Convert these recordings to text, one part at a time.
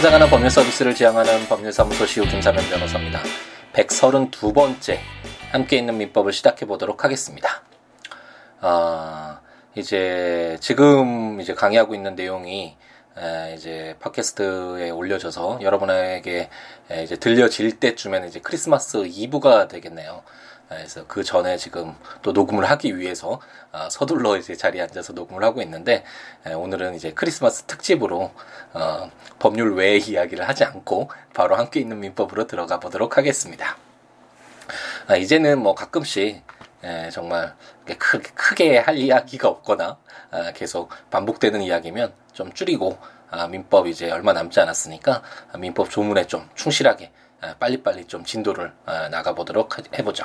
찾아가는 법률 서비스를 지향하는 법률사무소 시우 김사면 변호사입니다. 132번째 함께 있는 민법을 시작해 보도록 하겠습니다. 아, 이제 지금 이제 강의하고 있는 내용이 에, 이제 팟캐스트에 올려져서 여러분에게 에, 이제 들려질 때쯤에는 이제 크리스마스 2부가 되겠네요. 그래서 그 전에 지금 또 녹음을 하기 위해서 어, 서둘러 이제 자리에 앉아서 녹음을 하고 있는데 에, 오늘은 이제 크리스마스 특집으로 어, 법률 외의 이야기를 하지 않고 바로 함께 있는 민법으로 들어가 보도록 하겠습니다. 아, 이제는 뭐 가끔씩 에, 정말 크게, 할 이야기가 없거나 아, 계속 반복되는 이야기면 좀 줄이고 아, 민법 이제 얼마 남지 않았으니까 아, 민법 조문에 좀 충실하게 아, 빨리빨리 좀 진도를 아, 나가보도록 해보죠.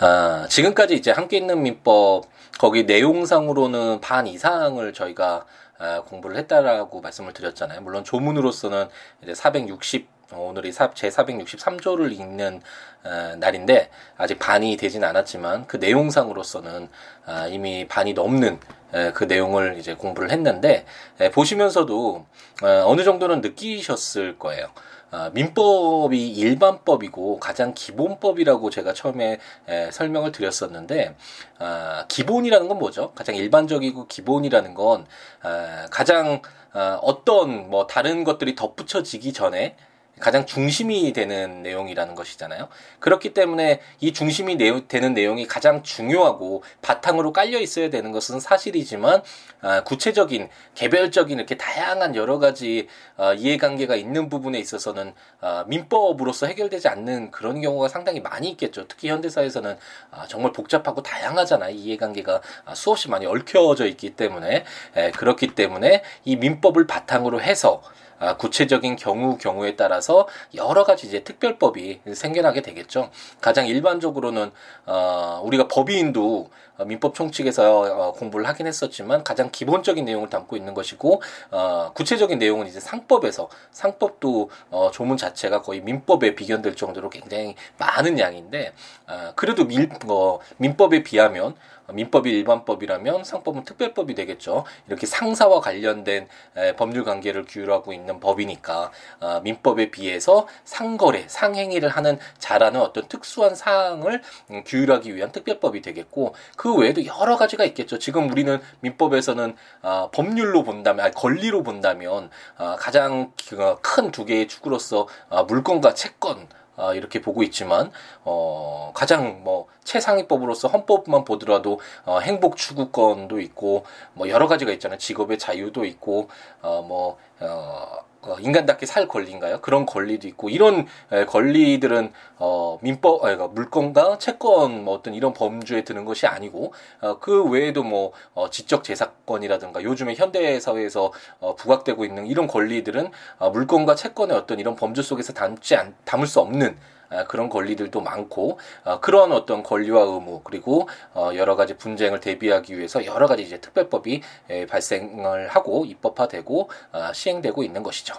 아, 지금까지 이제 함께 있는 민법 거기 내용상으로는 반 이상을 저희가 아, 공부를 했다라고 말씀을 드렸잖아요. 물론 조문으로서는 이제 460 오늘이 제 463조를 읽는 어, 날인데 아직 반이 되진 않았지만 그 내용상으로서는 아, 이미 반이 넘는 에, 그 내용을 이제 공부를 했는데 에, 보시면서도 어, 어느 정도는 느끼셨을 거예요. 아, 민법이 일반법이고 가장 기본법이라고 제가 처음에 에, 설명을 드렸었는데 아, 기본이라는 건 뭐죠? 가장 일반적이고 기본이라는 건 아, 가장 아, 어떤 뭐 다른 것들이 덧붙여지기 전에 가장 중심이 되는 내용이라는 것이잖아요. 그렇기 때문에 이 중심이 되는 내용이 가장 중요하고 바탕으로 깔려 있어야 되는 것은 사실이지만 아, 구체적인 개별적인 이렇게 다양한 여러 가지 아, 이해관계가 있는 부분에 있어서는 아, 민법으로서 해결되지 않는 그런 경우가 상당히 많이 있겠죠. 특히 현대사에서는 아, 정말 복잡하고 다양하잖아요. 이해관계가 아, 수없이 많이 얽혀져 있기 때문에 에, 그렇기 때문에 이 민법을 바탕으로 해서 아, 구체적인 경우 경우에 따라서 여러 가지 이제 특별법이 생겨나게 되겠죠. 가장 일반적으로는 어, 우리가 법인도 민법 총칙에서 어, 공부를 하긴 했었지만 가장 기본적인 내용을 담고 있는 것이고 어, 구체적인 내용은 이제 상법에서 상법도 어, 조문 자체가 거의 민법에 비견될 정도로 굉장히 많은 양인데 어, 그래도 밀, 어, 민법에 비하면 민법이 일반법이라면 상법은 특별법이 되겠죠. 이렇게 상사와 관련된 법률 관계를 규율하고 있는 법이니까 어, 민법에 비해서 상거래, 상행위를 하는 잘하는 어떤 특수한 사항을 음, 규율하기 위한 특별법이 되겠고 그 외에도 여러 가지가 있겠죠. 지금 우리는 민법에서는 어, 법률로 본다면, 권리로 본다면 어, 가장 그큰두 개의 축으로서 물건과 채권 아, 이렇게 보고 있지만 어, 가장 뭐 최상위법으로서 헌법만 보더라도 어, 행복 추구권도 있고 뭐 여러 가지가 있잖아요. 직업의 자유도 있고 어, 뭐 어, 어, 인간답게 살 권리인가요? 그런 권리도 있고 이런 에, 권리들은 어, 민법, 아, 그러니까 물권과 채권 뭐 어떤 이런 범주에 드는 것이 아니고 어, 그 외에도 뭐 어, 지적 재산권이라든가 요즘에 현대 사회에서 어, 부각되고 있는 이런 권리들은 어, 물권과 채권의 어떤 이런 범주 속에서 담지 않, 담을 수 없는 아, 그런 권리들도 많고 어, 그런 어떤 권리와 의무 그리고 어, 여러 가지 분쟁을 대비하기 위해서 여러 가지 이제 특별법이 발생을 하고 입법화되고 어, 시행되고 있는 것이죠.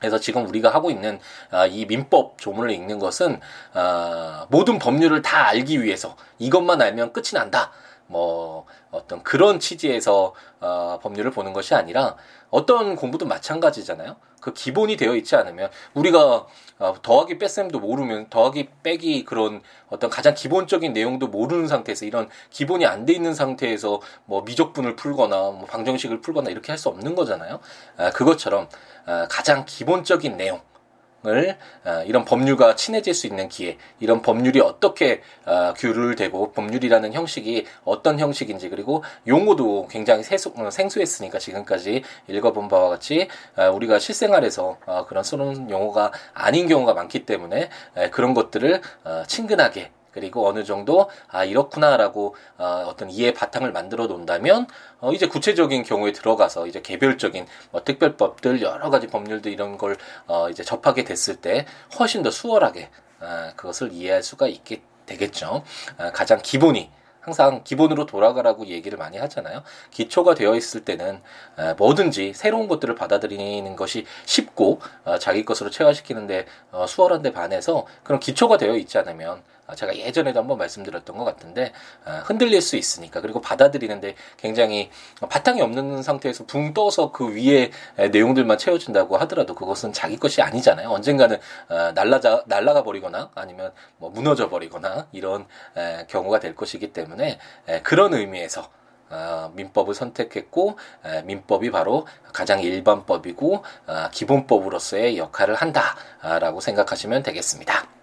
그래서 지금 우리가 하고 있는 이 민법 조문을 읽는 것은 모든 법률을 다 알기 위해서 이것만 알면 끝이 난다. 뭐 어떤 그런 취지에서 어, 법률을 보는 것이 아니라 어떤 공부도 마찬가지잖아요. 그 기본이 되어 있지 않으면 우리가 어, 더하기 뺄셈도 모르면 더하기 빼기 그런 어떤 가장 기본적인 내용도 모르는 상태에서 이런 기본이 안 돼 있는 상태에서 뭐 미적분을 풀거나 뭐 방정식을 풀거나 이렇게 할 수 없는 거잖아요. 아, 그것처럼 아, 가장 기본적인 내용 을 어, 이런 법률과 친해질 수 있는 기회, 이런 법률이 어떻게 어, 규율되고 법률이라는 형식이 어떤 형식인지 그리고 용어도 굉장히 어, 생소 했으니까 지금까지 읽어본 바와 같이 우리가 실생활에서 그런 쓰는 용어가 아닌 경우가 많기 때문에 그런 것들을 친근하게 그리고 어느 정도 아 이렇구나라고 어, 어떤 이해 바탕을 만들어 놓는다면 어, 이제 구체적인 경우에 들어가서 이제 개별적인 뭐 특별법들 여러 가지 법률들 이런 걸 어, 이제 접하게 됐을 때 훨씬 더 수월하게 아, 그것을 이해할 수가 있게 되겠죠. 아, 가장 기본이 항상 기본으로 돌아가라고 얘기를 많이 하잖아요. 기초가 되어 있을 때는 뭐든지 새로운 것들을 받아들이는 것이 쉽고 어, 자기 것으로 체화시키는데 어, 수월한데 반해서 그런 기초가 되어 있지 않으면 아, 제가 예전에도 한번 말씀드렸던 것 같은데 아, 흔들릴 수 있으니까 그리고 받아들이는데 굉장히 바탕이 없는 상태에서 붕 떠서 그 위에 내용들만 채워진다고 하더라도 그것은 자기 것이 아니잖아요. 언젠가는 아, 날라자 날라가 버리거나 아니면 뭐 무너져 버리거나 이런 경우가 될 것이기 때문에 그런 의미에서 민법을 선택했고 민법이 바로 가장 일반법이고 기본법으로서의 역할을 한다라고 생각하시면 되겠습니다.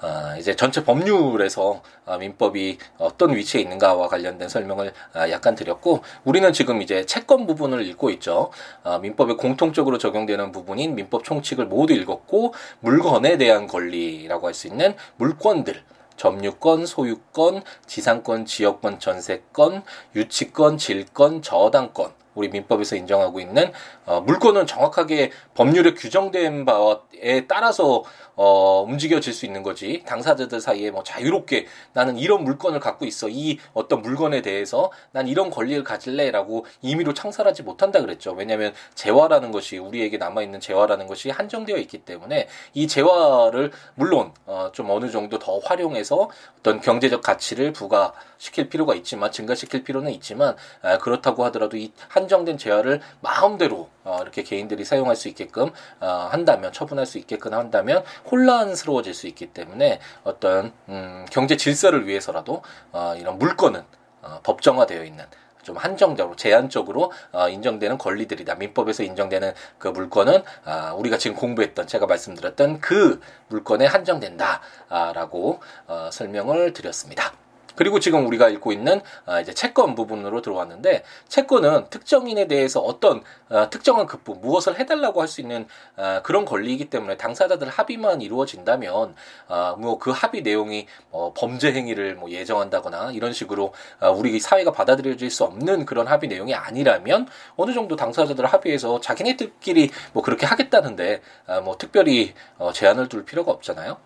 아, 이제 전체 법률에서 아, 민법이 어떤 위치에 있는가와 관련된 설명을 아, 약간 드렸고 우리는 지금 이제 채권 부분을 읽고 있죠. 아, 민법에 공통적으로 적용되는 부분인 민법 총칙을 모두 읽었고 물건에 대한 권리라고 할 수 있는 물권들 점유권, 소유권, 지상권, 지역권, 전세권, 유치권, 질권, 저당권 우리 민법에서 인정하고 있는 어, 물권은 정확하게 법률에 규정된 바에 따라서 어, 움직여질 수 있는 거지. 당사자들 사이에 뭐 자유롭게 나는 이런 물건을 갖고 있어. 이 어떤 물건에 대해서 난 이런 권리를 가질래라고 임의로 창설하지 못한다 그랬죠. 왜냐하면 재화라는 것이 우리에게 남아 있는 재화라는 것이 한정되어 있기 때문에 이 재화를 물론 어, 좀 어느 정도 더 활용해서 어떤 경제적 가치를 부과시킬 필요가 있지만 증가시킬 필요는 있지만 아, 그렇다고 하더라도 이 한정된 재화를 마음대로 어, 이렇게 개인들이 사용할 수 있게끔 어, 한다면 처분할 수 있게끔 한다면 혼란스러워질 수 있기 때문에 어떤 음, 경제 질서를 위해서라도 어, 이런 물건은 어, 법정화되어 있는 좀 한정적으로 제한적으로 어, 인정되는 권리들이다. 민법에서 인정되는 그 물건은 아, 우리가 지금 공부했던 제가 말씀드렸던 그 물건에 한정된다라고 어, 설명을 드렸습니다. 그리고 지금 우리가 읽고 있는 아, 이제 채권 부분으로 들어왔는데 채권은 특정인에 대해서 어떤 어, 특정한 급부 무엇을 해달라고 할 수 있는 어, 그런 권리이기 때문에 당사자들 합의만 이루어진다면 어, 뭐그 합의 내용이 뭐 범죄 행위를 뭐 예정한다거나 이런 식으로 어, 우리 사회가 받아들여질 수 없는 그런 합의 내용이 아니라면 어느 정도 당사자들 합의해서 자기네들끼리 뭐 그렇게 하겠다는데 어, 뭐 특별히 어, 제한을 둘 필요가 없잖아요.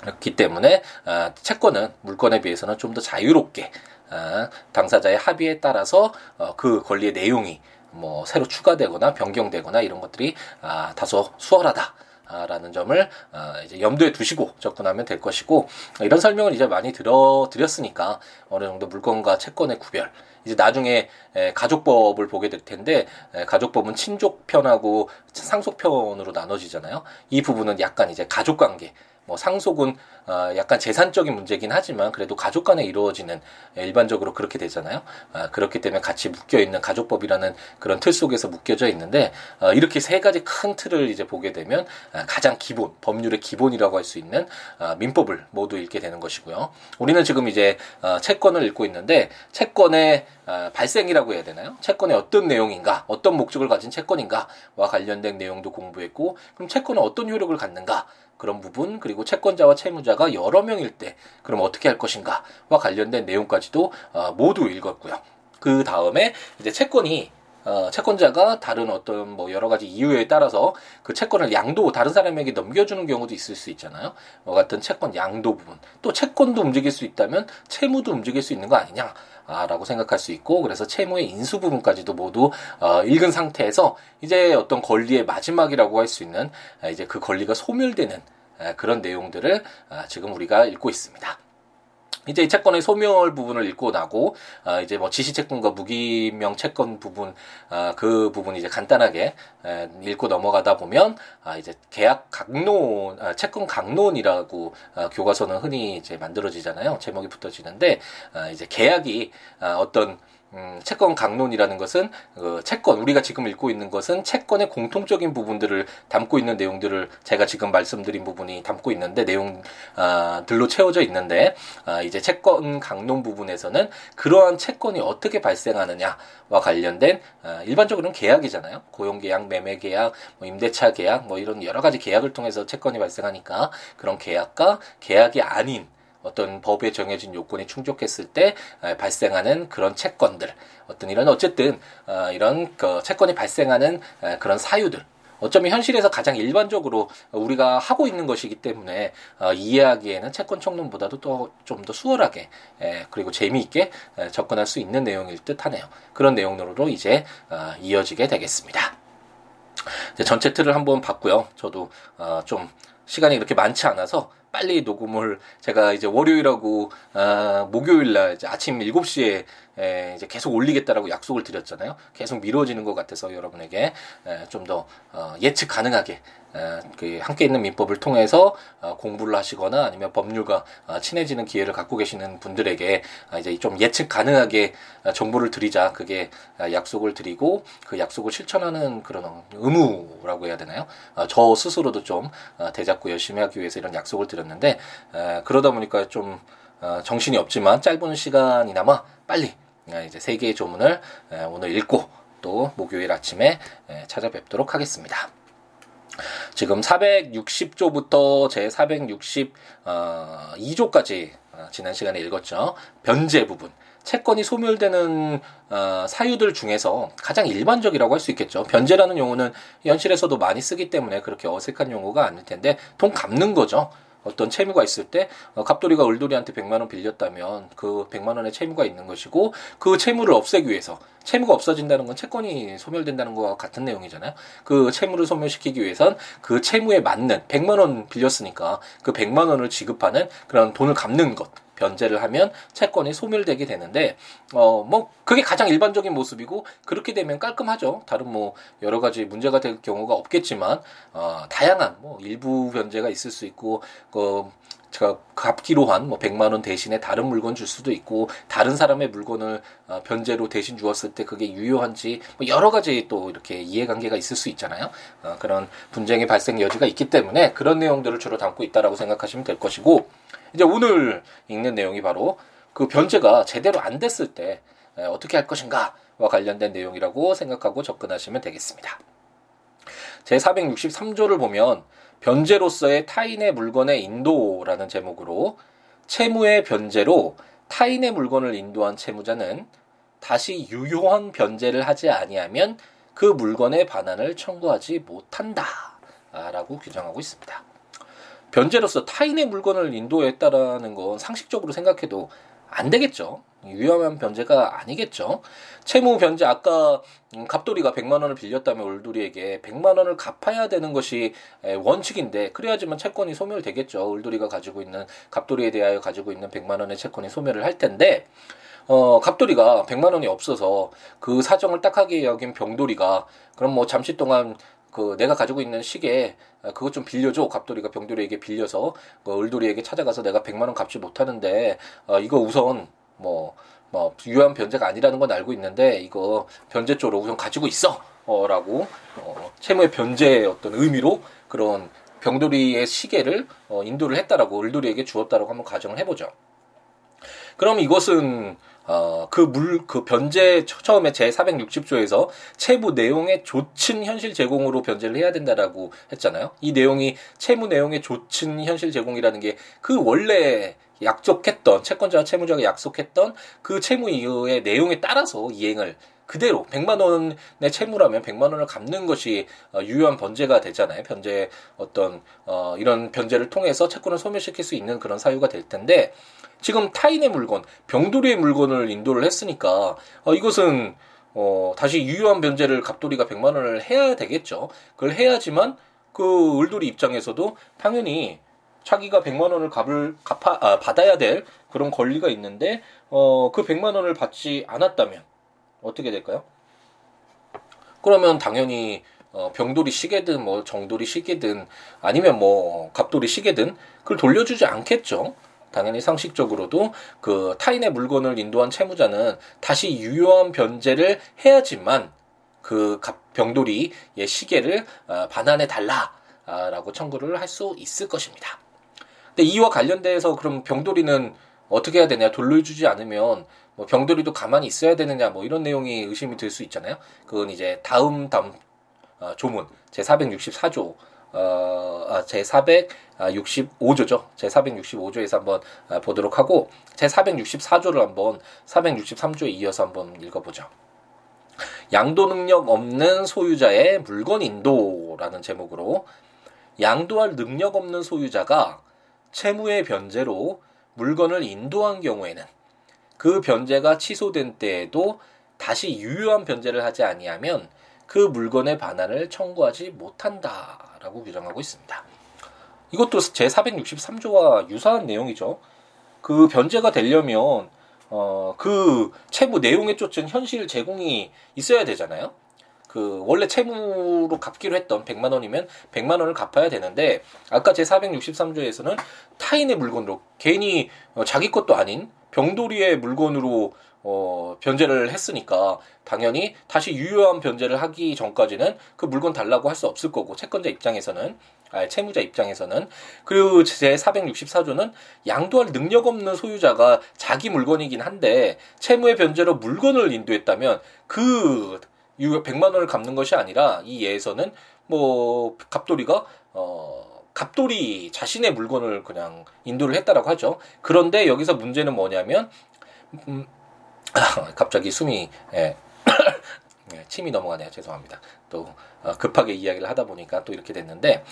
그렇기 때문에 아, 채권은 물건에 비해서는 좀 더 자유롭게 아, 당사자의 합의에 따라서 어, 그 권리의 내용이 뭐 새로 추가되거나 변경되거나 이런 것들이 아, 다소 수월하다. 라는 점을 이제 염두에 두시고 접근하면 될 것이고 이런 설명을 이제 많이 들어 드렸으니까 어느 정도 물건과 채권의 구별 이제 나중에 가족법을 보게 될 텐데 가족법은 친족편하고 상속편으로 나눠지잖아요. 이 부분은 약간 이제 가족관계 뭐 상속은 어, 약간 재산적인 문제긴 하지만 그래도 가족 간에 이루어지는 일반적으로 그렇게 되잖아요. 아, 그렇기 때문에 같이 묶여 있는 가족법이라는 그런 틀 속에서 묶여져 있는데 어, 이렇게 세 가지 큰 틀을 이제 보게 되면 아, 가장 기본 법률의 기본이라고 할 수 있는 아, 민법을 모두 읽게 되는 것이고요. 우리는 지금 이제 어, 채권을 읽고 있는데 채권의 아, 발생이라고 해야 되나요? 채권의 어떤 내용인가, 어떤 목적을 가진 채권인가와 관련된 내용도 공부했고 그럼 채권은 어떤 효력을 갖는가 그런 부분 그리고 채권자와 채무자가 여러 명일 때 그럼 어떻게 할 것인가와 관련된 내용까지도 어, 모두 읽었고요. 그 다음에 이제 채권이 어, 채권자가 다른 어떤 뭐 여러 가지 이유에 따라서 그 채권을 양도 다른 사람에게 넘겨주는 경우도 있을 수 있잖아요. 뭐 같은 채권 양도 부분 또 채권도 움직일 수 있다면 채무도 움직일 수 있는 거 아니냐. 라고 생각할 수 있고 그래서 채무의 인수 부분까지도 모두 어, 읽은 상태에서 이제 어떤 권리의 마지막이라고 할 수 있는 아, 이제 그 권리가 소멸되는 아, 그런 내용들을 아, 지금 우리가 읽고 있습니다. 이제 이 채권의 소멸 부분을 읽고 나고 어, 이제 뭐 지시 채권과 무기명 채권 부분 어, 그 부분 이제 간단하게 에, 읽고 넘어가다 보면 아, 이제 계약 강론 아, 채권 강론이라고 아, 교과서는 흔히 이제 만들어지잖아요. 제목이 붙어지는데 아, 이제 계약이 아, 어떤 음, 채권 강론이라는 것은 그 채권 우리가 지금 읽고 있는 것은 채권의 공통적인 부분들을 담고 있는 내용들을 제가 지금 말씀드린 부분이 담고 있는데 내용들로 채워져 있는데 아, 이제 채권 강론 부분에서는 그러한 채권이 어떻게 발생하느냐와 관련된 아, 일반적으로는 계약이잖아요. 고용 계약, 매매 계약, 뭐 임대차 계약 뭐 이런 여러 가지 계약을 통해서 채권이 발생하니까 그런 계약과 계약이 아닌 어떤 법에 정해진 요건이 충족했을 때 발생하는 그런 채권들 어떤 이런 어쨌든 어, 이런 그 채권이 발생하는 그런 사유들 어쩌면 현실에서 가장 일반적으로 우리가 하고 있는 것이기 때문에 어, 이해하기에는 채권 청론보다도 또 좀 더 수월하게 에, 그리고 재미있게 에, 접근할 수 있는 내용일 듯하네요. 그런 내용으로 이제 어, 이어지게 되겠습니다. 전체 틀을 한번 봤고요. 저도 어, 좀 시간이 그렇게 많지 않아서 빨리 녹음을 제가 이제 월요일하고 어, 목요일 날 아침 7시에 에, 이제 계속 올리겠다라고 약속을 드렸잖아요. 계속 미뤄지는 것 같아서 여러분에게 좀더 어, 예측 가능하게 함께 있는 민법을 통해서 어, 공부를 하시거나 아니면 법률과 어, 친해지는 기회를 갖고 계시는 분들에게 어, 이제 좀 예측 가능하게 어, 정보를 드리자 그게 어, 약속을 드리고 그 약속을 실천하는 그런 의무라고 해야 되나요? 어, 저 스스로도 좀 어, 대잡고 열심히 하기 위해서 이런 약속을 드렸는데 에, 그러다 보니까 좀 어, 정신이 없지만 짧은 시간이나마 빨리 어, 이제 세 개의 조문을 에, 오늘 읽고 또 목요일 아침에 에, 찾아뵙도록 하겠습니다. 지금 460조부터 제 462조까지 어, 지난 시간에 읽었죠. 변제 부분. 채권이 소멸되는 어, 사유들 중에서 가장 일반적이라고 할 수 있겠죠. 변제라는 용어는 현실에서도 많이 쓰기 때문에 그렇게 어색한 용어가 아닐 텐데 돈 갚는 거죠. 어떤 채무가 있을 때 어, 갑돌이가 을돌이한테 100만 원 빌렸다면 그 100만 원의 채무가 있는 것이고 그 채무를 없애기 위해서 채무가 없어진다는 건 채권이 소멸된다는 것과 같은 내용이잖아요. 그 채무를 소멸시키기 위해선 그 채무에 맞는 100만 원 빌렸으니까 그 100만 원을 지급하는 그런 돈을 갚는 것 변제를 하면 채권이 소멸되게 되는데 어 뭐 그게 가장 일반적인 모습이고 그렇게 되면 깔끔하죠. 다른 뭐 여러 가지 문제가 될 경우가 없겠지만 어 다양한 뭐 일부 변제가 있을 수 있고 그 제가 갚기로 한 뭐 100만 원 대신에 다른 물건 줄 수도 있고 다른 사람의 물건을 어, 변제로 대신 주었을 때 그게 유효한지 뭐 여러 가지 또 이렇게 이해관계가 있을 수 있잖아요. 어, 그런 분쟁의 발생 여지가 있기 때문에 그런 내용들을 주로 담고 있다라고 생각하시면 될 것이고 이제 오늘 읽는 내용이 바로 그 변제가 제대로 안 됐을 때 어떻게 할 것인가와 관련된 내용이라고 생각하고 접근하시면 되겠습니다. 제 463조를 보면 변제로서의 타인의 물건의 인도라는 제목으로 채무의 변제로 타인의 물건을 인도한 채무자는 다시 유효한 변제를 하지 아니하면 그 물건의 반환을 청구하지 못한다. 라고 규정하고 있습니다. 변제로서 타인의 물건을 인도했다라는 건 상식적으로 생각해도 안 되겠죠. 유효한 변제가 아니겠죠. 채무 변제 아까 음, 갑돌이가 100만 원을 빌렸다면 울돌이에게 100만 원을 갚아야 되는 것이 원칙인데 그래야지만 채권이 소멸되겠죠. 울돌이가 가지고 있는 갑돌이에 대하여 가지고 있는 100만 원의 채권이 소멸을 할 텐데 어, 갑돌이가 100만 원이 없어서 그 사정을 딱하게 여긴 병돌이가 그럼 뭐 잠시 동안 그 내가 가지고 있는 시계 그것 좀 빌려줘 갑돌이가 병돌이에게 빌려서 그 을돌이에게 찾아가서 내가 100만 원 갚지 못하는데 어, 이거 우선 뭐, 뭐, 유효한 변제가 아니라는 건 알고 있는데, 이거 변제 쪽으로 우선 가지고 있어! 어, 라고, 어, 채무의 변제의 어떤 의미로 그런 병돌이의 시계를 어, 인도를 했다라고, 을돌이에게 주었다라고 한번 가정을 해보죠. 그럼 이것은, 어, 그 물, 그 변제, 처음에 제 460조에서 채무 내용의 조친 현실 제공으로 변제를 해야 된다라고 했잖아요. 이 내용이 채무 내용의 조친 현실 제공이라는 게 그 원래 약속했던 채권자와 채무자가 약속했던 그 채무 이유의 내용에 따라서 이행을 그대로 100만 원의 채무라면 100만 원을 갚는 것이 어, 유효한 변제가 되잖아요. 변제 어떤 어 이런 변제를 통해서 채권을 소멸시킬 수 있는 그런 사유가 될 텐데 지금 타인의 물건, 병돌이의 물건을 인도를 했으니까 어 이것은 어 다시 유효한 변제를 갑돌이가 100만 원을 해야 되겠죠. 그걸 해야지만 그 을돌이 입장에서도 당연히 자기가 100만 원을 갚을 갚아 아, 받아야 될 그런 권리가 있는데 어, 그 100만 원을 받지 않았다면 어떻게 될까요? 그러면 당연히 어, 병돌이 시계든 뭐 정돌이 시계든 아니면 뭐 갑돌이 시계든 그걸 돌려주지 않겠죠. 당연히 상식적으로도 그 타인의 물건을 인도한 채무자는 다시 유효한 변제를 해야지만 그 병돌이의 시계를 어, 반환해 달라라고 청구를 할 수 있을 것입니다. 근데 이와 관련돼서 그럼 병돌이는 어떻게 해야 되냐 돌려주지 않으면 뭐 병돌이도 가만히 있어야 되느냐 뭐 이런 내용이 의심이 들 수 있잖아요. 그건 이제 다음 다음 어, 조문 제 464조 어, 아, 제 465조죠. 제 465조에서 한번 아, 보도록 하고 제 464조를 한번 463조에 이어서 한번 읽어보죠. 양도 능력 없는 소유자의 물건 인도라는 제목으로 양도할 능력 없는 소유자가 채무의 변제로 물건을 인도한 경우에는 그 변제가 취소된 때에도 다시 유효한 변제를 하지 아니하면 그 물건의 반환을 청구하지 못한다라고 규정하고 있습니다. 이것도 제 463조와 유사한 내용이죠. 그 변제가 되려면 어, 그 채무 내용에 쫓은 현실 제공이 있어야 되잖아요. 그 원래 채무로 갚기로 했던 100만 원이면 100만 원을 갚아야 되는데 아까 제 463조에서는 타인의 물건으로 괜히 어, 자기 것도 아닌 병돌이의 물건으로 어, 변제를 했으니까 당연히 다시 유효한 변제를 하기 전까지는 그 물건 달라고 할 수 없을 거고 채권자 입장에서는 아, 채무자 입장에서는. 그리고 제 464조는 양도할 능력 없는 소유자가 자기 물건이긴 한데 채무의 변제로 물건을 인도했다면 그 100만 원을 갚는 것이 아니라 이 예에서는 뭐 갑돌이가 어 갑돌이 자신의 물건을 그냥 인도를 했다라고 하죠. 그런데 여기서 문제는 뭐냐면 음, 갑자기 숨이 예. 예, 침이 넘어가네요. 죄송합니다. 또 어, 급하게 이야기를 하다 보니까 또 이렇게 됐는데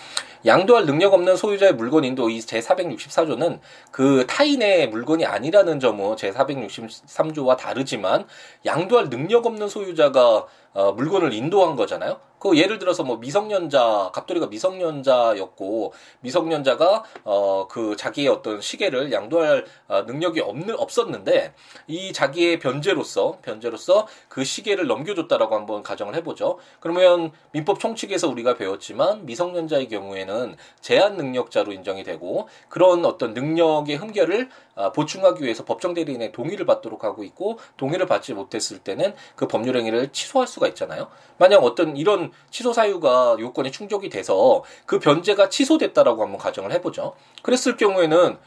양도할 능력 없는 소유자의 물건 인도 이 제 464조는 그 타인의 물건이 아니라는 점은 제 463조와 다르지만 양도할 능력 없는 소유자가 어, 물건을 인도한 거잖아요. 그 예를 들어서 뭐 미성년자 갑돌이가 미성년자였고 미성년자가 어 그 자기의 어떤 시계를 양도할 어, 능력이 없는 없었는데 이 자기의 변제로서 변제로서 그 시계를 넘겨줬다라고 한번 가정을 해보죠. 그러면 민법 총칙에서 우리가 배웠지만 미성년자의 경우에는 제한 능력자로 인정이 되고 그런 어떤 능력의 흠결을 아, 보충하기 위해서 법정 대리인의 동의를 받도록 하고 있고 동의를 받지 못했을 때는 그 법률 행위를 취소할 수가 있잖아요. 만약 어떤 이런 취소 사유가 요건이 충족이 돼서 그 변제가 취소됐다라고 한번 가정을 해보죠. 그랬을 경우에는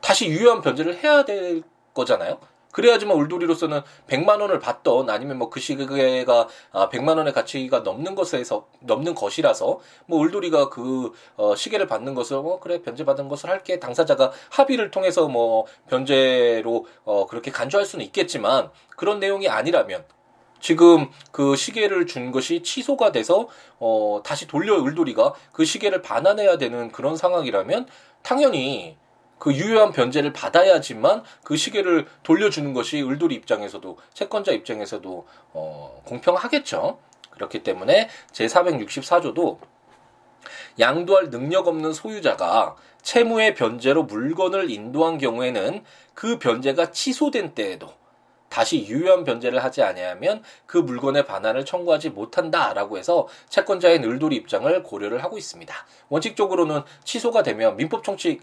다시 유효한 변제를 해야 될 거잖아요. 그래야지만 울돌이로서는 100만 원을 받던 아니면 뭐 그 시계가 100만 아, 원의 가치가 넘는 것에서 넘는 것이라서 뭐 울돌이가 그 어, 시계를 받는 것을 뭐 그래 변제 받은 것을 할게 당사자가 합의를 통해서 뭐 변제로 어 그렇게 간주할 수는 있겠지만 그런 내용이 아니라면 지금 그 시계를 준 것이 취소가 돼서 어 다시 돌려 을돌이가 그 시계를 반환해야 되는 그런 상황이라면 당연히 그 유효한 변제를 받아야지만 그 시계를 돌려주는 것이 을돌이 입장에서도 채권자 입장에서도 어, 공평하겠죠. 그렇기 때문에 제 464조도 양도할 능력 없는 소유자가 채무의 변제로 물건을 인도한 경우에는 그 변제가 취소된 때에도 다시 유효한 변제를 하지 아니하면 그 물건의 반환을 청구하지 못한다라고 해서 채권자의 늘돌이 입장을 고려를 하고 있습니다. 원칙적으로는 취소가 되면 민법 총칙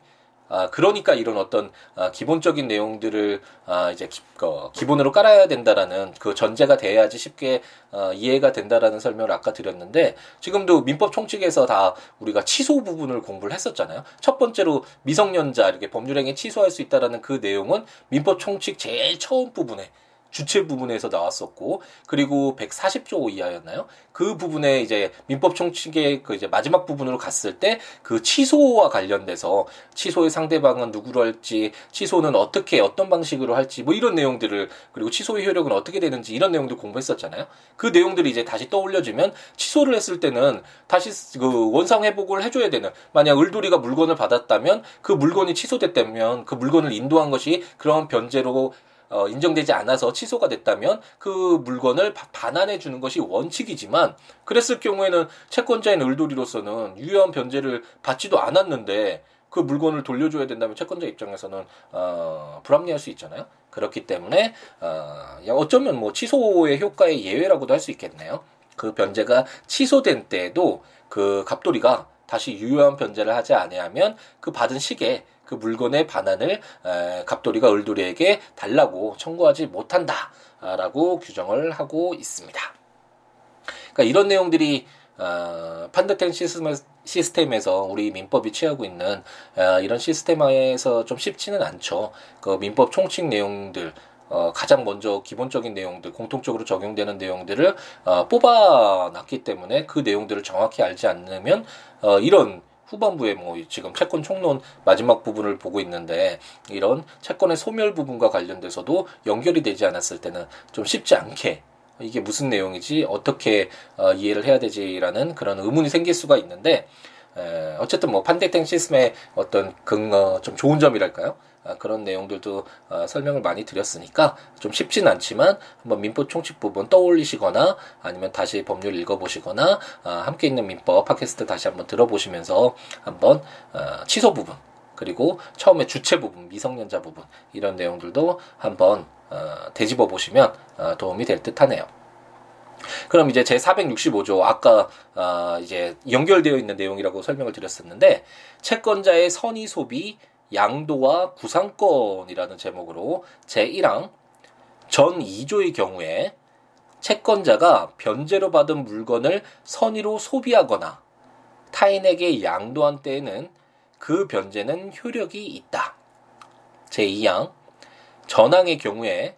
아, 그러니까 이런 어떤 아, 기본적인 내용들을 아, 이제 기, 어, 기본으로 깔아야 된다라는 그 전제가 돼야지 쉽게 어, 이해가 된다라는 설명을 아까 드렸는데 지금도 민법 총칙에서 다 우리가 취소 부분을 공부를 했었잖아요. 첫 번째로 미성년자 이렇게 법률행위 취소할 수 있다라는 그 내용은 민법 총칙 제일 처음 부분에 주체 부분에서 나왔었고 그리고 140조 이하였나요? 그 부분에 이제 민법 총칙의 그 이제 마지막 부분으로 갔을 때 그 취소와 관련돼서 취소의 상대방은 누구로 할지 취소는 어떻게 어떤 방식으로 할지 뭐 이런 내용들을 그리고 취소의 효력은 어떻게 되는지 이런 내용들 공부했었잖아요. 그 내용들이 이제 다시 떠올려지면 취소를 했을 때는 다시 그 원상 회복을 해줘야 되는 만약 을돌이가 물건을 받았다면 그 물건이 취소됐다면 그 물건을 인도한 것이 그런 변제로 어, 인정되지 않아서 취소가 됐다면 그 물건을 반환해 주는 것이 원칙이지만 그랬을 경우에는 채권자인 을돌이로서는 유효한 변제를 받지도 않았는데 그 물건을 돌려줘야 된다면 채권자 입장에서는 어, 불합리할 수 있잖아요. 그렇기 때문에 어, 어쩌면 뭐 취소의 효과의 예외라고도 할 수 있겠네요. 그 변제가 취소된 때에도 그 갑돌이가 다시 유효한 변제를 하지 아니하면 그 받은 시계 그 물건의 반환을 에, 갑돌이가 을돌이에게 달라고 청구하지 못한다라고 규정을 하고 있습니다. 그러니까 이런 내용들이 어, 판다텐 시스템, 에서 우리 민법이 취하고 있는 어, 이런 시스템에서 좀 쉽지는 않죠. 그 민법 총칙 내용들 어, 가장 먼저 기본적인 내용들, 공통적으로 적용되는 내용들을 어, 뽑아놨기 때문에 그 내용들을 정확히 알지 않으면 어, 이런 후반부에 뭐 지금 채권 총론 마지막 부분을 보고 있는데 이런 채권의 소멸 부분과 관련돼서도 연결이 되지 않았을 때는 좀 쉽지 않게 이게 무슨 내용이지 어떻게 어, 이해를 해야 되지라는 그런 의문이 생길 수가 있는데 에, 어쨌든 뭐 판대탱 시스템의 어떤 근거 좀 좋은 점이랄까요? 아, 그런 내용들도 아, 설명을 많이 드렸으니까 좀 쉽진 않지만 한번 민법 총칙 부분 떠올리시거나 아니면 다시 법률 읽어보시거나 아, 함께 있는 민법 팟캐스트 다시 한번 들어보시면서 한번 어, 취소 부분 그리고 처음에 주체 부분 미성년자 부분 이런 내용들도 한번 어, 되짚어 보시면 어, 도움이 될 듯하네요. 그럼 이제 제 465조 아까 어, 이제 연결되어 있는 내용이라고 설명을 드렸었는데 채권자의 선의 소비 양도와 구상권이라는 제목으로 제 1항 전 2조의 경우에 채권자가 변제로 받은 물건을 선의로 소비하거나 타인에게 양도한 때에는 그 변제는 효력이 있다. 제2항 전항의 경우에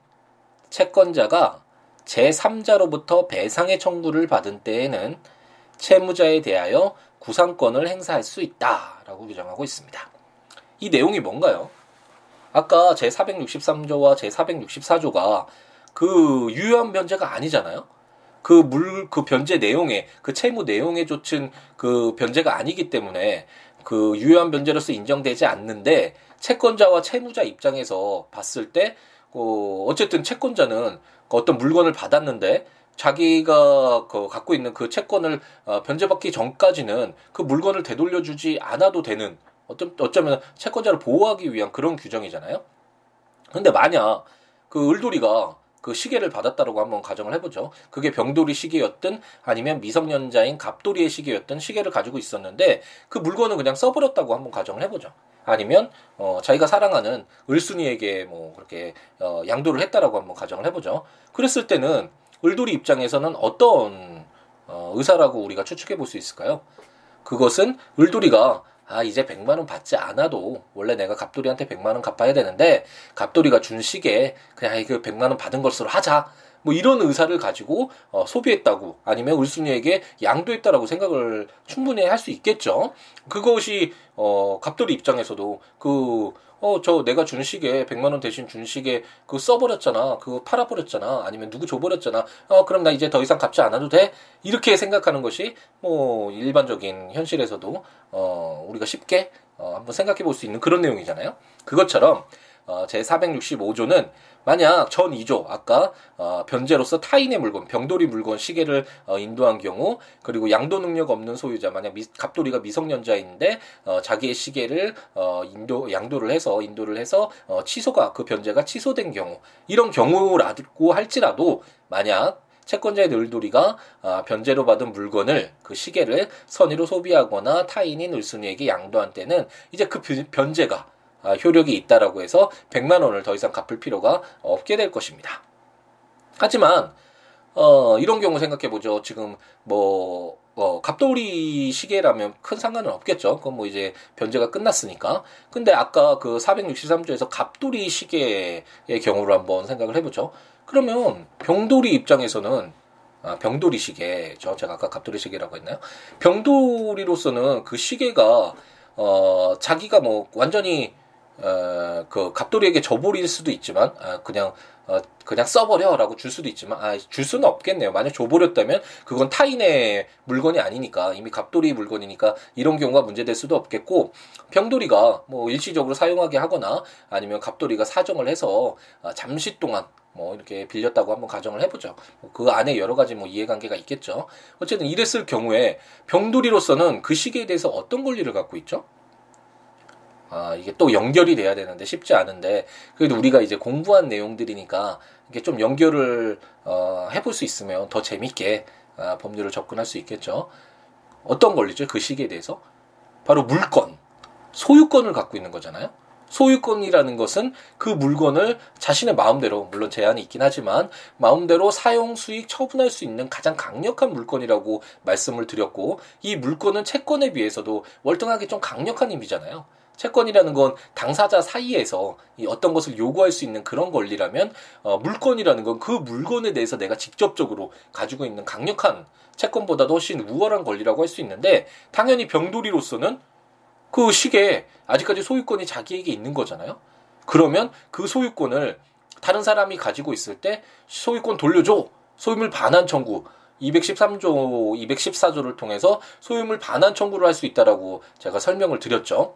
채권자가 제3자로부터 배상의 청구를 받은 때에는 채무자에 대하여 구상권을 행사할 수 있다라고 규정하고 있습니다. 이 내용이 뭔가요? 아까 제463조와 제464조가 그 유효한 변제가 아니잖아요. 그 물, 그 변제 내용에, 그 채무 내용에 쫓은 그 변제가 아니기 때문에 그 유효한 변제로서 인정되지 않는데 채권자와 채무자 입장에서 봤을 때, 어, 어쨌든 채권자는 어떤 물건을 받았는데 자기가 그 갖고 있는 그 채권을 어, 변제받기 전까지는 그 물건을 되돌려주지 않아도 되는 어쩜, 어쩌면 채권자를 보호하기 위한 그런 규정이잖아요. 근데 만약 그 을돌이가 그 시계를 받았다라고 한번 가정을 해보죠. 그게 병돌이 시계였든 아니면 미성년자인 갑돌이의 시계였든 시계를 가지고 있었는데 그 물건은 그냥 써버렸다고 한번 가정을 해보죠. 아니면 어 자기가 사랑하는 을순이에게 뭐 그렇게 어 양도를 했다라고 한번 가정을 해보죠. 그랬을 때는 을돌이 입장에서는 어떤 어 의사라고 우리가 추측해 볼 수 있을까요? 그것은 을돌이가 아, 이제 100만 원 받지 않아도 원래 내가 갑돌이한테 100만 원 갚아야 되는데 갑돌이가 준 시계 그냥 이그 100만 원 받은 것으로 하자. 뭐 이런 의사를 가지고 어, 소비했다고 아니면 울순이에게 양도했다라고 생각을 충분히 할 수 있겠죠. 그것이 어 갑돌이 입장에서도 그 어, 저 내가 준 시계 100만 원 대신 준 시계 그거 써버렸잖아. 그거 팔아버렸잖아. 아니면 누구 줘버렸잖아. 어, 그럼 나 이제 더 이상 갚지 않아도 돼? 이렇게 생각하는 것이 뭐 일반적인 현실에서도 어, 우리가 쉽게 어, 한번 생각해 볼 수 있는 그런 내용이잖아요. 그것처럼 어, 제 465조는 만약 전 2조 아까 어, 변제로서 타인의 물건 병돌이 물건 시계를 어, 인도한 경우 그리고 양도 능력 없는 소유자 만약 미, 갑돌이가 미성년자인데 어, 자기의 시계를 어, 인도 양도를 해서 인도를 해서 어, 취소가 그 변제가 취소된 경우 이런 경우라고 할지라도 만약 채권자의 늘돌이가 아, 변제로 받은 물건을 그 시계를 선의로 소비하거나 타인인 을순이에게 양도한 때는 이제 그 변제가 아, 효력이 있다라고 해서 100만 원을 더 이상 갚을 필요가 없게 될 것입니다. 하지만 어, 이런 경우 생각해 보죠. 지금 뭐 어, 갑돌이 시계라면 큰 상관은 없겠죠. 그건 뭐 이제 변제가 끝났으니까. 근데 아까 그 463조에서 갑돌이 시계의 경우를 한번 생각을 해보죠. 그러면 병돌이 입장에서는 아, 병돌이 시계, 저 제가 아까 갑돌이 시계라고 했나요? 병돌이로서는 그 시계가 어 자기가 뭐 완전히 어, 그 갑돌이에게 줘버릴 수도 있지만 아, 그냥 어, 그냥 써버려라고 줄 수도 있지만 아, 줄 수는 없겠네요. 만약 줘버렸다면 그건 타인의 물건이 아니니까 이미 갑돌이 물건이니까 이런 경우가 문제될 수도 없겠고 병돌이가 뭐 일시적으로 사용하게 하거나 아니면 갑돌이가 사정을 해서 아, 잠시 동안 뭐 이렇게 빌렸다고 한번 가정을 해보죠. 그 안에 여러 가지 뭐 이해관계가 있겠죠. 어쨌든 이랬을 경우에 병돌이로서는 그 시기에 대해서 어떤 권리를 갖고 있죠? 아, 이게 또 연결이 돼야 되는데 쉽지 않은데 그래도 우리가 이제 공부한 내용들이니까 이게 좀 연결을 어, 해볼 수 있으면 더 재밌게 아, 법률을 접근할 수 있겠죠. 어떤 권리죠? 그 시기에 대해서 바로 물건, 소유권을 갖고 있는 거잖아요. 소유권이라는 것은 그 물건을 자신의 마음대로 물론 제한이 있긴 하지만 마음대로 사용 수익 처분할 수 있는 가장 강력한 물건이라고 말씀을 드렸고 이 물건은 채권에 비해서도 월등하게 좀 강력한 힘이잖아요. 채권이라는 건 당사자 사이에서 이 어떤 것을 요구할 수 있는 그런 권리라면 어, 물건이라는 건 그 물건에 대해서 내가 직접적으로 가지고 있는 강력한 채권보다도 훨씬 우월한 권리라고 할 수 있는데 당연히 병돌이로서는 그 시계에 아직까지 소유권이 자기에게 있는 거잖아요. 그러면 그 소유권을 다른 사람이 가지고 있을 때 소유권 돌려줘 소유물 반환 청구 213조, 214조를 통해서 소유물 반환 청구를 할 수 있다라고 제가 설명을 드렸죠.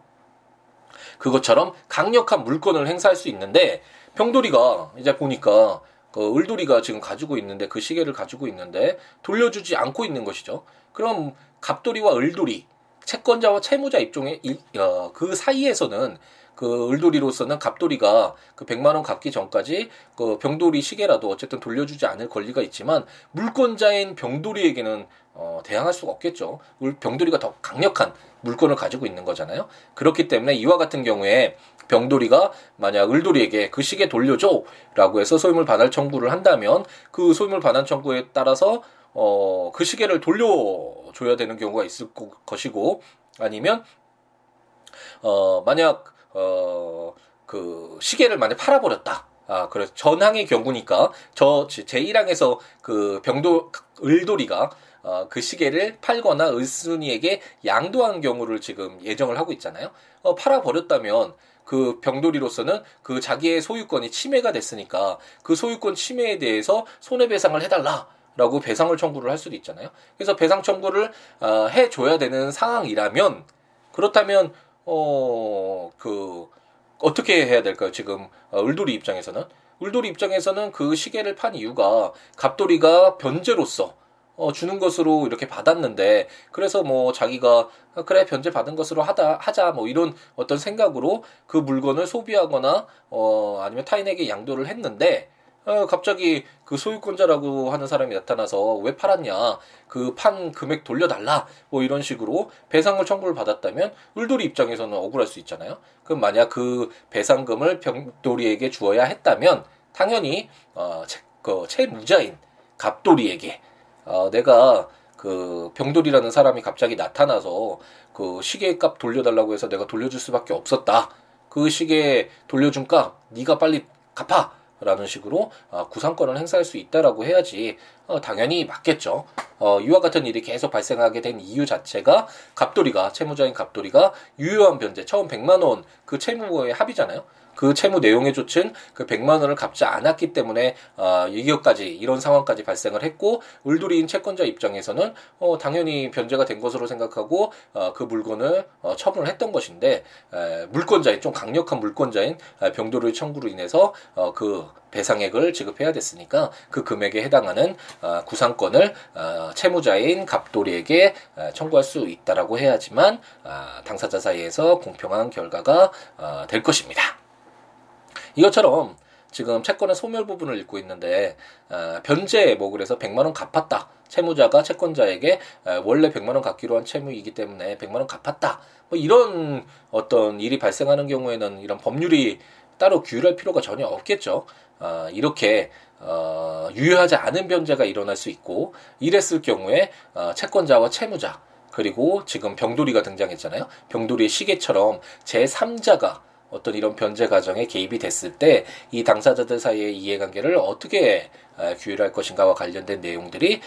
그것처럼 강력한 물권을 행사할 수 있는데 병돌이가 이제 보니까 그 을돌이가 지금 가지고 있는데 그 시계를 가지고 있는데 돌려주지 않고 있는 것이죠. 그럼 갑돌이와 을돌이 채권자와 채무자 입종의 어, 그 사이에서는 그 을돌이로서는 갑돌이가 그 100만 원 갚기 전까지 그 병돌이 시계라도 어쨌든 돌려주지 않을 권리가 있지만 물권자인 병돌이에게는 어, 대항할 수가 없겠죠. 병돌이가 더 강력한 물권을 가지고 있는 거잖아요. 그렇기 때문에 이와 같은 경우에 병돌이가 만약 을돌이에게 그 시계 돌려줘 라고 해서 소유물 반환 청구를 한다면 그 소유물 반환 청구에 따라서 어, 그 시계를 돌려줘야 되는 경우가 있을 것이고 아니면 어, 만약 어, 그 시계를 만약 팔아버렸다. 아, 그래서 전항의 경우니까 저 제1항에서 그 병도 을돌이가 어, 그 시계를 팔거나 을순이에게 양도한 경우를 지금 예정을 하고 있잖아요. 어, 팔아 버렸다면 그 병돌이로서는 그 자기의 소유권이 침해가 됐으니까 그 소유권 침해에 대해서 손해배상을 해달라. 라고 배상을 청구를 할 수도 있잖아요. 그래서 배상 청구를 어, 해줘야 되는 상황이라면 그렇다면 어, 그, 어떻게 해야 될까요? 지금, 어, 을돌이 입장에서는. 을돌이 입장에서는 그 시계를 판 이유가 갑돌이가 변제로서 어, 주는 것으로 이렇게 받았는데, 그래서 뭐 자기가, 아, 그래, 변제 받은 것으로 하다, 하자, 뭐 이런 어떤 생각으로 그 물건을 소비하거나, 어, 아니면 타인에게 양도를 했는데, 어, 갑자기 그 소유권자라고 하는 사람이 나타나서 왜 팔았냐, 그 판 금액 돌려달라, 뭐 이런 식으로 배상을 청구를 받았다면 을돌이 입장에서는 억울할 수 있잖아요. 그럼 만약 그 배상금을 병돌이에게 주어야 했다면 당연히 어, 채, 그 채무자인 갑돌이에게 어, 내가 그 병돌이라는 사람이 갑자기 나타나서 그 시계값 돌려달라고 해서 내가 돌려줄 수밖에 없었다. 그 시계 돌려준 값 네가 빨리 갚아. 라는 식으로 어, 구상권을 행사할 수 있다라고 해야지 어, 당연히 맞겠죠. 어, 이와 같은 일이 계속 발생하게 된 이유 자체가 갑돌이가 채무자인 갑돌이가 유효한 변제 처음 100만 원 그 채무의 합의잖아요. 그 채무 내용에 쫓은 그 100만 원을 갚지 않았기 때문에 어, 이것까지 이런 상황까지 발생을 했고 을돌이인 채권자 입장에서는 어, 당연히 변제가 된 것으로 생각하고 어, 그 물건을 어, 처분을 했던 것인데 에, 물권자인 좀 강력한 물권자인 병돌의 청구로 인해서 어, 그 배상액을 지급해야 됐으니까 그 금액에 해당하는 어, 구상권을 어, 채무자인 갑돌이에게 어, 청구할 수 있다라고 해야지만 어, 당사자 사이에서 공평한 결과가 어, 될 것입니다. 이것처럼 지금 채권의 소멸 부분을 읽고 있는데 어, 변제 뭐 그래서 100만 원 갚았다. 채무자가 채권자에게 어, 원래 100만 원 갚기로 한 채무이기 때문에 100만 원 갚았다. 뭐 이런 어떤 일이 발생하는 경우에는 이런 법률이 따로 규율할 필요가 전혀 없겠죠. 어, 이렇게 어, 유효하지 않은 변제가 일어날 수 있고 이랬을 경우에 어, 채권자와 채무자 그리고 지금 병돌이가 등장했잖아요. 병돌이의 시계처럼 제3자가 어떤 이런 변제 과정에 개입이 됐을 때 이 당사자들 사이의 이해관계를 어떻게 규율할 것인가와 관련된 내용들이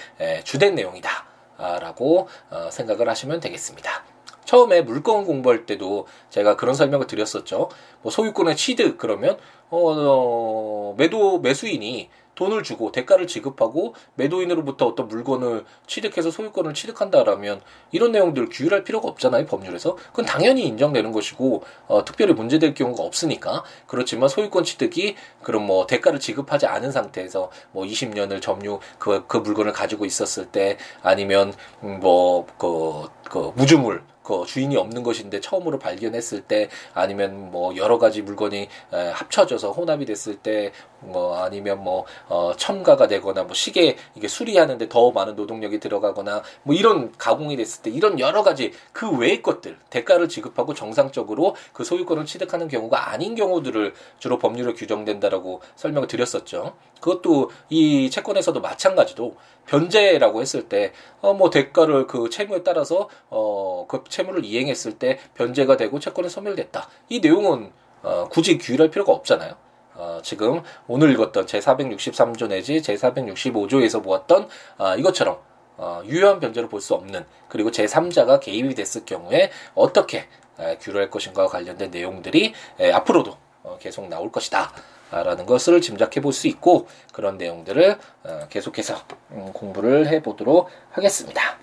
주된 내용이다라고 어, 생각을 하시면 되겠습니다. 처음에 물건 공부할 때도 제가 그런 설명을 드렸었죠. 뭐 소유권의 취득 그러면 어, 어 매도 매수인이 돈을 주고 대가를 지급하고 매도인으로부터 어떤 물건을 취득해서 소유권을 취득한다라면 이런 내용들 규율할 필요가 없잖아요 법률에서 그건 당연히 인정되는 것이고 어, 특별히 문제될 경우가 없으니까 그렇지만 소유권 취득이 그럼 뭐 대가를 지급하지 않은 상태에서 뭐 20년을 점유 그, 그 물건을 가지고 있었을 때 아니면 뭐그 그 무주물 그 주인이 없는 것인데 처음으로 발견했을 때 아니면 뭐 여러 가지 물건이 합쳐져서 혼합이 됐을 때뭐 아니면 뭐 어, 첨가가 되거나 뭐 시계 이게 수리하는데 더 많은 노동력이 들어가거나 뭐 이런 가공이 됐을 때 이런 여러 가지 그 외의 것들 대가를 지급하고 정상적으로 그 소유권을 취득하는 경우가 아닌 경우들을 주로 법률로 규정된다라고 설명을 드렸었죠. 그것도 이 채권에서도 마찬가지로 변제라고 했을 때, 어, 뭐, 대가를 그 채무에 따라서, 어, 그 채무를 이행했을 때 변제가 되고 채권이 소멸됐다. 이 내용은, 어, 굳이 규율할 필요가 없잖아요. 어, 지금 오늘 읽었던 제463조 내지 제465조에서 보았던, 어, 이것처럼, 어, 유효한 변제를 볼수 없는, 그리고 제3자가 개입이 됐을 경우에 어떻게 에, 규율할 것인가와 관련된 내용들이 에, 앞으로도 어, 계속 나올 것이다. 라는 것을 짐작해 볼 수 있고 그런 내용들을 어, 계속해서 음, 공부를 해 보도록 하겠습니다.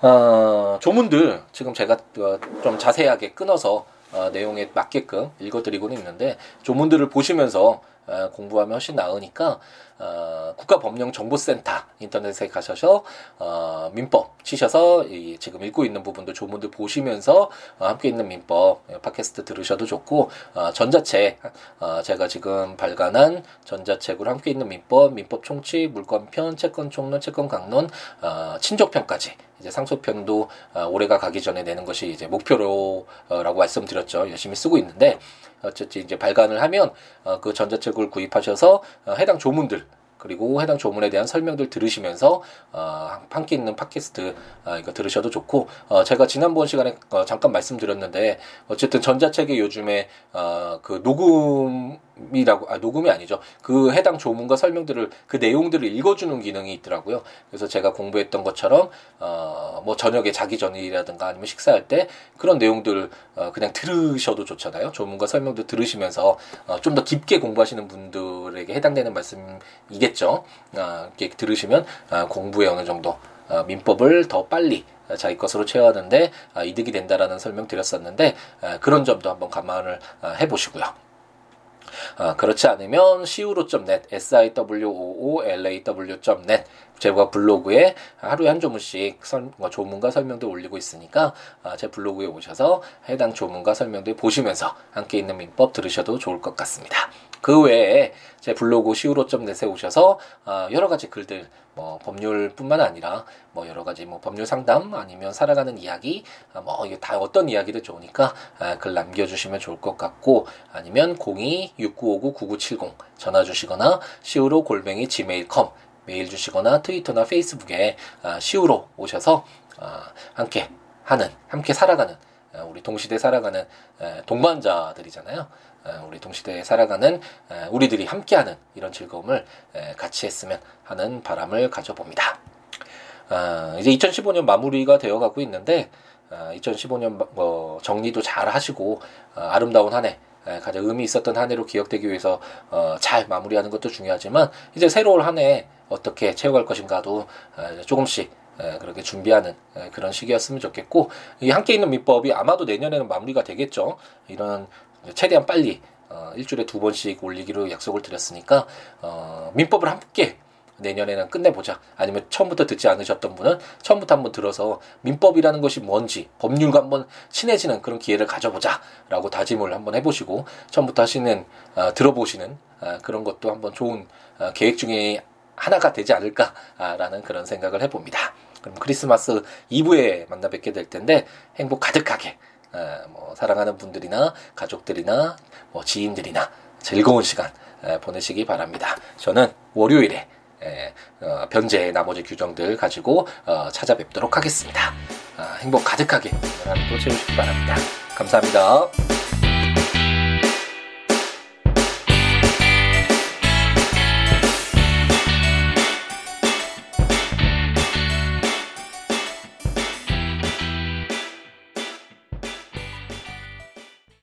어, 조문들 지금 제가 어, 좀 자세하게 끊어서 어, 내용에 맞게끔 읽어드리고는 있는데 조문들을 보시면서 어, 공부하면 훨씬 나으니까 어, 국가법령정보센터 인터넷에 가셔서 어, 민법 치셔서 이, 지금 읽고 있는 부분도 조문들 보시면서 어, 함께 있는 민법 예, 팟캐스트 들으셔도 좋고 어, 전자책 어, 제가 지금 발간한 전자책으로 함께 있는 민법 민법 총칙 물권편 채권 총론 채권 강론 어, 친족편까지 이제 상소편도 어, 올해가 가기 전에 내는 것이 이제 목표로라고 말씀드렸죠. 열심히 쓰고 있는데 어쨌든 이제 발간을 하면 어, 그 전자책을 구입하셔서 어, 해당 조문들 그리고 해당 조문에 대한 설명들 들으시면서 어, 함께 있는 팟캐스트 어, 이거 들으셔도 좋고 어, 제가 지난번 시간에 어, 잠깐 말씀드렸는데 어쨌든 전자책에 요즘에 어, 그 녹음 이라고 아 녹음이 아니죠 그 해당 조문과 설명들을 그 내용들을 읽어주는 기능이 있더라고요 그래서 제가 공부했던 것처럼 어, 뭐 저녁에 자기 전이라든가 아니면 식사할 때 그런 내용들 어, 그냥 들으셔도 좋잖아요 조문과 설명도 들으시면서 어, 좀 더 깊게 공부하시는 분들에게 해당되는 말씀이겠 있겠죠. 아, 이렇게 들으시면 아, 공부에 어느 정도 아, 민법을 더 빨리 자기 것으로 채워하는데 아, 이득이 된다라는 설명 드렸었는데 아, 그런 점도 한번 감안을 아, 해보시고요. 아, 그렇지 않으면 siwo.net, siwoolaw.net 제가 블로그에 하루에 한 조문씩 설, 뭐 조문과 설명도 올리고 있으니까 아, 제 블로그에 오셔서 해당 조문과 설명들 보시면서 함께 있는 민법 들으셔도 좋을 것 같습니다. 그 외에 제 블로그 시우로.net에 오셔서 어, 여러 가지 글들 뭐 법률뿐만 아니라 뭐 여러 가지 뭐 법률 상담 아니면 살아가는 이야기 아, 뭐 이게 다 어떤 이야기도 좋으니까 아, 글 남겨주시면 좋을 것 같고 아니면 02-6959-9970 전화 주시거나 시우로 골뱅이 gmail.com 메일 주시거나 트위터나 페이스북에 아, 시우로 오셔서 함께 하는 함께 살아가는 우리 동시대 살아가는 동반자들이잖아요. 우리 동시대에 살아가는 우리들이 함께하는 이런 즐거움을 같이 했으면 하는 바람을 가져봅니다. 아, 이제 2015년 마무리가 되어가고 있는데 2015년 아, 뭐 정리도 잘 하시고 아, 아름다운 한 해. 가장 의미 있었던 한 해로 기억되기 위해서 어, 잘 마무리하는 것도 중요하지만 이제 새로 올한해 어떻게 채워갈 것인가도 조금씩 그렇게 준비하는 그런 시기였으면 좋겠고 이 함께 있는 민법이 아마도 내년에는 마무리가 되겠죠. 이런 최대한 빨리 어, 일주일에 두 번씩 올리기로 약속을 드렸으니까 어, 민법을 함께 내년에는 끝내보자. 아니면 처음부터 듣지 않으셨던 분은 처음부터 한번 들어서 민법이라는 것이 뭔지 법률과 한번 친해지는 그런 기회를 가져보자라고 다짐을 한번 해보시고 처음부터 하시는 어, 들어보시는 어, 그런 것도 한번 좋은 어, 계획 중에 하나가 되지 않을까라는 그런 생각을 해봅니다. 그럼 크리스마스 이브에 만나 뵙게 될 텐데 행복 가득하게 뭐 사랑하는 분들이나 가족들이나 뭐 지인들이나 즐거운 시간 보내시기 바랍니다. 저는 월요일에 어, 변제의 나머지 규정들 가지고 어, 찾아뵙도록 하겠습니다. 아, 행복 가득하게 하루도 채우시기 바랍니다. 감사합니다.